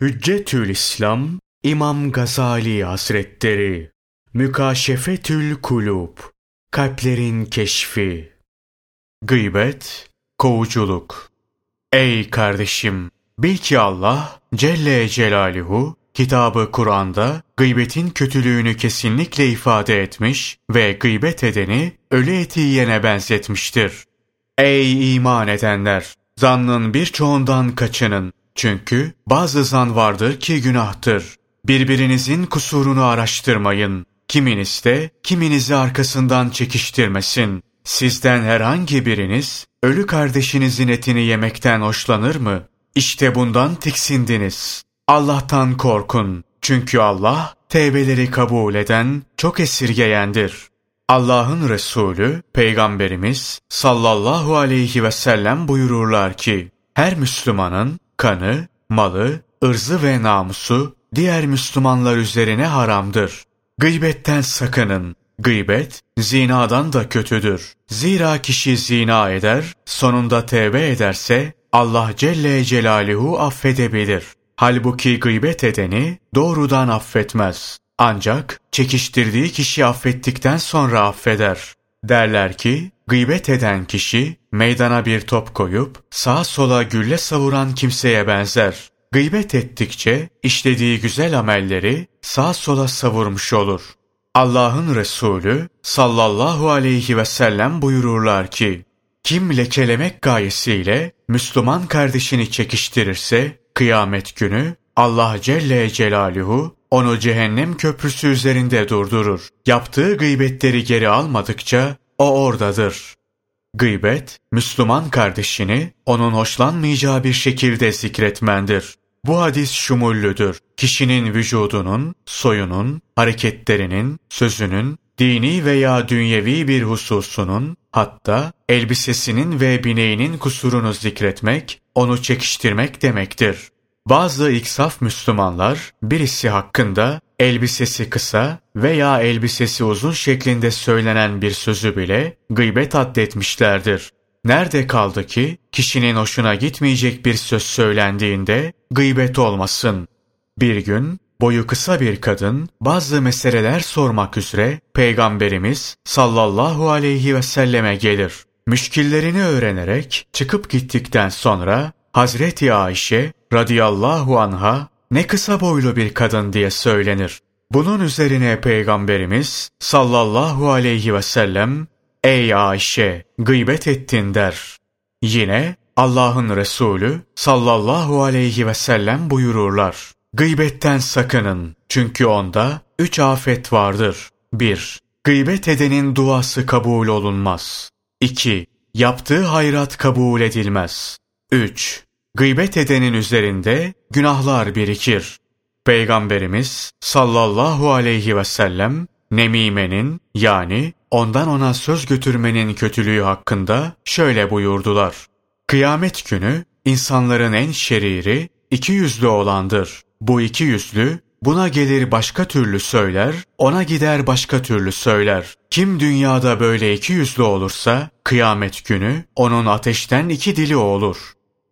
Hüccetül İslam İmam Gazali Hazretleri Mükaşefetül Kulub Kalplerin Keşfi Gıybet, kovuculuk Ey kardeşim! Bil ki Allah Celle Celaluhu kitabı Kur'an'da gıybetin kötülüğünü kesinlikle ifade etmiş ve gıybet edeni ölü eti yiyene benzetmiştir. Ey iman edenler! Zannın birçoğundan kaçının. Çünkü bazı zan vardır ki günahtır. Birbirinizin kusurunu araştırmayın. Kiminiz de kiminizi arkasından çekiştirmesin. Sizden herhangi biriniz ölü kardeşinizin etini yemekten hoşlanır mı? İşte bundan tiksindiniz. Allah'tan korkun. Çünkü Allah tevbeleri kabul eden, çok esirgeyendir. Allah'ın Resulü, Peygamberimiz sallallahu aleyhi ve sellem buyururlar ki, her Müslümanın kanı, malı, ırzı ve namusu diğer Müslümanlar üzerine haramdır. Gıybetten sakının. Gıybet, zinadan da kötüdür. Zira kişi zina eder, sonunda tevbe ederse Allah Celle Celaluhu affedebilir. Halbuki gıybet edeni doğrudan affetmez. Ancak çekiştirdiği kişi affettikten sonra affeder. Derler ki, gıybet eden kişi meydana bir top koyup sağa sola gülle savuran kimseye benzer. Gıybet ettikçe işlediği güzel amelleri sağa sola savurmuş olur. Allah'ın Resulü sallallahu aleyhi ve sellem buyururlar ki, kim lekelemek gayesiyle Müslüman kardeşini çekiştirirse, kıyamet günü Allah Celle Celaluhu onu cehennem köprüsü üzerinde durdurur. Yaptığı gıybetleri geri almadıkça o oradadır. Gıybet, Müslüman kardeşini onun hoşlanmayacağı bir şekilde zikretmendir. Bu hadis şumullüdür. Kişinin vücudunun, soyunun, hareketlerinin, sözünün, dini veya dünyevi bir hususunun, hatta elbisesinin ve bineğinin kusurunu zikretmek, onu çekiştirmek demektir. Bazı iksaf Müslümanlar birisi hakkında elbisesi kısa veya elbisesi uzun şeklinde söylenen bir sözü bile gıybet addetmişlerdir. Nerede kaldı ki kişinin hoşuna gitmeyecek bir söz söylendiğinde gıybet olmasın. Bir gün boyu kısa bir kadın bazı meseleler sormak üzere Peygamberimiz sallallahu aleyhi ve selleme gelir. Müşkillerini öğrenerek çıkıp gittikten sonra Hazreti Ayşe radıyallahu anha ne kısa boylu bir kadın diye söylenir. Bunun üzerine Peygamberimiz sallallahu aleyhi ve sellem Ey Ayşe gıybet ettin der. Yine Allah'ın Resulü sallallahu aleyhi ve sellem buyururlar. Gıybetten sakının çünkü onda üç afet vardır. 1. Gıybet edenin duası kabul olunmaz. 2. Yaptığı hayrat kabul edilmez. 3. Gıybet edenin üzerinde günahlar birikir. Peygamberimiz sallallahu aleyhi ve sellem nemimenin yani ondan ona söz götürmenin kötülüğü hakkında şöyle buyurdular. Kıyamet günü insanların en şeriri iki yüzlü olandır. Bu iki yüzlü buna gelir başka türlü söyler, ona gider başka türlü söyler. Kim dünyada böyle iki yüzlü olursa kıyamet günü onun ateşten iki dili olur.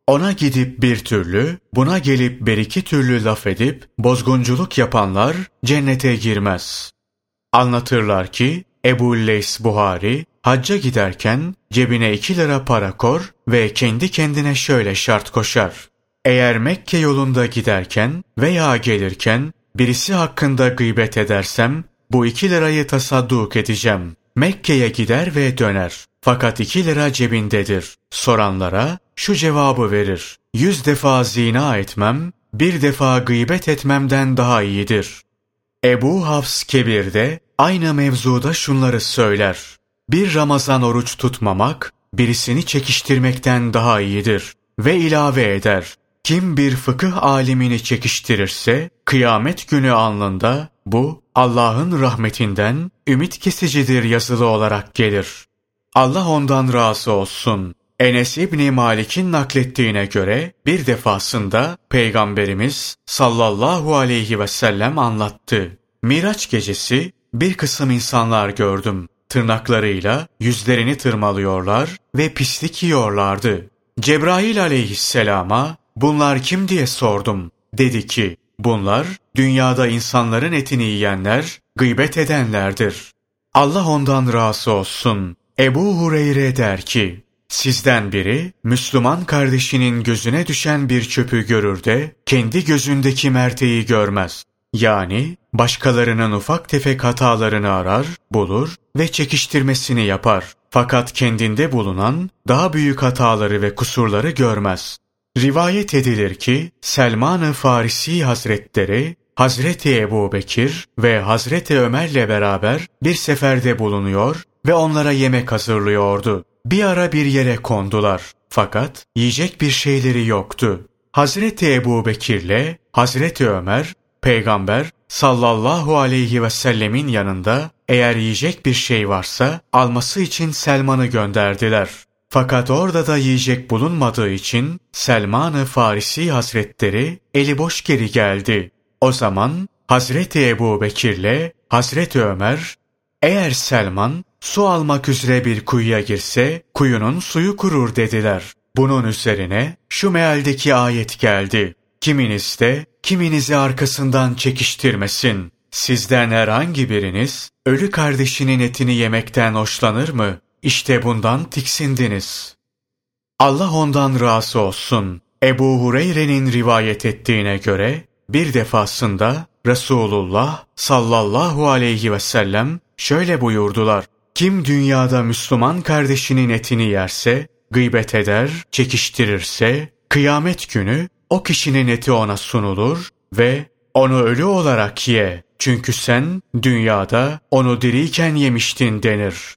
Ona gidip bir türlü, buna gelip bir iki türlü laf edip bozgunculuk yapanlar cennete girmez. Anlatırlar ki Ebu Leys Buhari hacca giderken cebine iki lira para kor ve kendi kendine şöyle şart koşar. Eğer Mekke yolunda giderken veya gelirken birisi hakkında gıybet edersem bu iki lirayı tasadduk edeceğim. Mekke'ye gider ve döner. Fakat iki lira cebindedir. Soranlara şu cevabı verir. Yüz defa zina etmem, bir defa gıybet etmemden daha iyidir. Ebu Hafs Kebir'de aynı mevzuda şunları söyler. Bir Ramazan oruç tutmamak, birisini çekiştirmekten daha iyidir. Ve ilave eder. Kim bir fıkıh alimini çekiştirirse, kıyamet günü alnında bu Allah'ın rahmetinden ümit kesicidir yazılı olarak gelir. Allah ondan razı olsun. Enes İbni Malik'in naklettiğine göre bir defasında Peygamberimiz sallallahu aleyhi ve sellem anlattı. Miraç gecesi bir kısım insanlar gördüm. Tırnaklarıyla yüzlerini tırmalıyorlar ve pislik yiyorlardı. Cebrail aleyhisselama bunlar kim diye sordum. Dedi ki, bunlar dünyada insanların etini yiyenler, gıybet edenlerdir. Allah ondan razı olsun. Ebu Hureyre der ki, Sizden biri Müslüman kardeşinin gözüne düşen bir çöpü görür de kendi gözündeki merteği görmez. Yani başkalarının ufak tefek hatalarını arar, bulur ve çekiştirmesini yapar. Fakat kendinde bulunan daha büyük hataları ve kusurları görmez. Rivayet edilir ki Selman-ı Farisi Hazretleri Hazreti Ebu Bekir ve Hazreti Ömer'le beraber bir seferde bulunuyor ve onlara yemek hazırlıyordu. Bir ara bir yere kondular. Fakat yiyecek bir şeyleri yoktu. Hazreti Ebu Bekir'le Hazreti Ömer, Peygamber sallallahu aleyhi ve sellemin yanında eğer yiyecek bir şey varsa alması için Selman'ı gönderdiler. Fakat orada da yiyecek bulunmadığı için Selman-ı Farisi Hazretleri eli boş geri geldi. O zaman Hazreti Ebu Bekir'le Hazreti Ömer, eğer Selman su almak üzere bir kuyuya girse kuyunun suyu kurur dediler. Bunun üzerine şu mealdeki ayet geldi. Kiminiz de kiminizi arkasından çekiştirmesin. Sizden herhangi biriniz ölü kardeşinin etini yemekten hoşlanır mı? İşte bundan tiksindiniz. Allah ondan razı olsun. Ebu Hureyre'nin rivayet ettiğine göre bir defasında Resulullah sallallahu aleyhi ve sellem şöyle buyurdular. Kim dünyada Müslüman kardeşinin etini yerse, gıybet eder, çekiştirirse, kıyamet günü o kişinin eti ona sunulur ve onu ölü olarak ye. Çünkü sen dünyada onu diriyken yemiştin denir.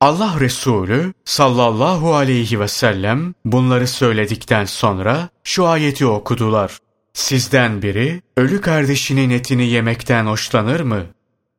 Allah Resulü sallallahu aleyhi ve sellem bunları söyledikten sonra şu ayeti okudular. Sizden biri ölü kardeşinin etini yemekten hoşlanır mı?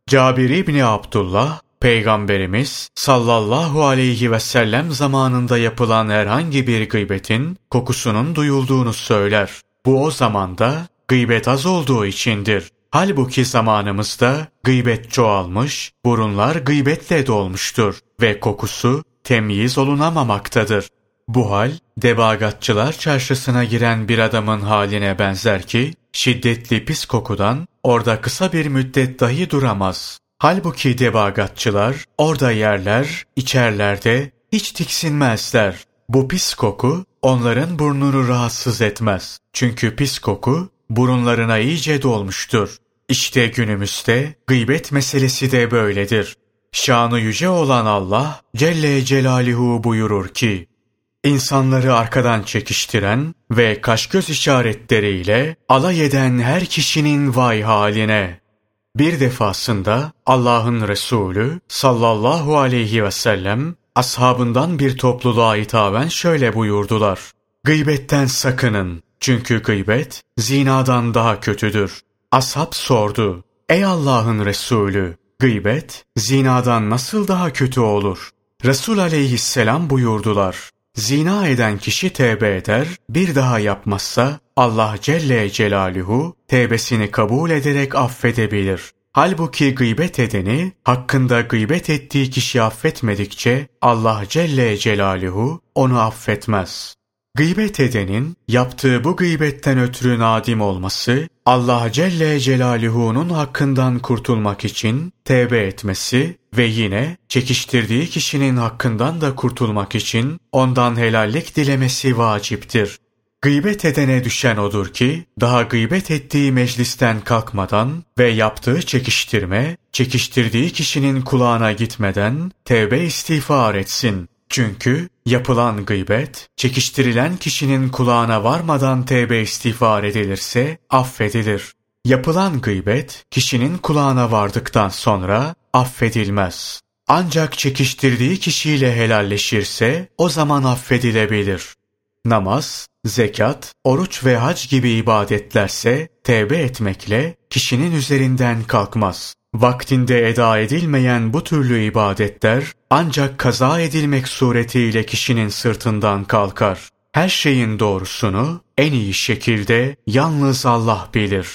Cabir İbni Abdullah, Peygamberimiz sallallahu aleyhi ve sellem zamanında yapılan herhangi bir gıybetin kokusunun duyulduğunu söyler. Bu o zamanda gıybet az olduğu içindir. Halbuki zamanımızda gıybet çoğalmış, burunlar gıybetle dolmuştur ve kokusu temyiz olunamamaktadır. Bu hal, debagatçılar çarşısına giren bir adamın haline benzer ki, şiddetli pis kokudan orada kısa bir müddet dahi duramaz. Halbuki debagatçılar orada yerler, içerler de hiç tiksinmezler. Bu pis koku onların burnunu rahatsız etmez. Çünkü pis koku burunlarına iyice dolmuştur. İşte günümüzde gıybet meselesi de böyledir. Şanı yüce olan Allah Celle Celaluhu buyurur ki, İnsanları arkadan çekiştiren ve kaş göz işaretleriyle alay eden her kişinin vay haline. Bir defasında Allah'ın Resulü sallallahu aleyhi ve sellem ashabından bir topluluğa hitaben şöyle buyurdular. Gıybetten sakının. Çünkü gıybet zinadan daha kötüdür. Ashab sordu. Ey Allah'ın Resulü, gıybet zinadan nasıl daha kötü olur? Resul aleyhisselam buyurdular. Zina eden kişi tevbe eder, bir daha yapmazsa Allah Celle Celaluhu tevbesini kabul ederek affedebilir. Halbuki gıybet edeni hakkında gıybet ettiği kişi affetmedikçe Allah Celle Celaluhu onu affetmez. Gıybet edenin yaptığı bu gıybetten ötürü nadim olması, Allah Celle Celaluhu'nun hakkından kurtulmak için tevbe etmesi ve yine çekiştirdiği kişinin hakkından da kurtulmak için ondan helallik dilemesi vaciptir. Gıybet edene düşen odur ki, daha gıybet ettiği meclisten kalkmadan ve yaptığı çekiştirme, çekiştirdiği kişinin kulağına gitmeden tevbe istiğfar etsin. Çünkü yapılan gıybet, çekiştirilen kişinin kulağına varmadan tevbe istiğfar edilirse affedilir. Yapılan gıybet, kişinin kulağına vardıktan sonra affedilmez. Ancak çekiştirdiği kişiyle helalleşirse o zaman affedilebilir. Namaz, zekat, oruç ve hac gibi ibadetlerse tevbe etmekle kişinin üzerinden kalkmaz. Vaktinde eda edilmeyen bu türlü ibadetler ancak kaza edilmek suretiyle kişinin sırtından kalkar. Her şeyin doğrusunu en iyi şekilde yalnız Allah bilir.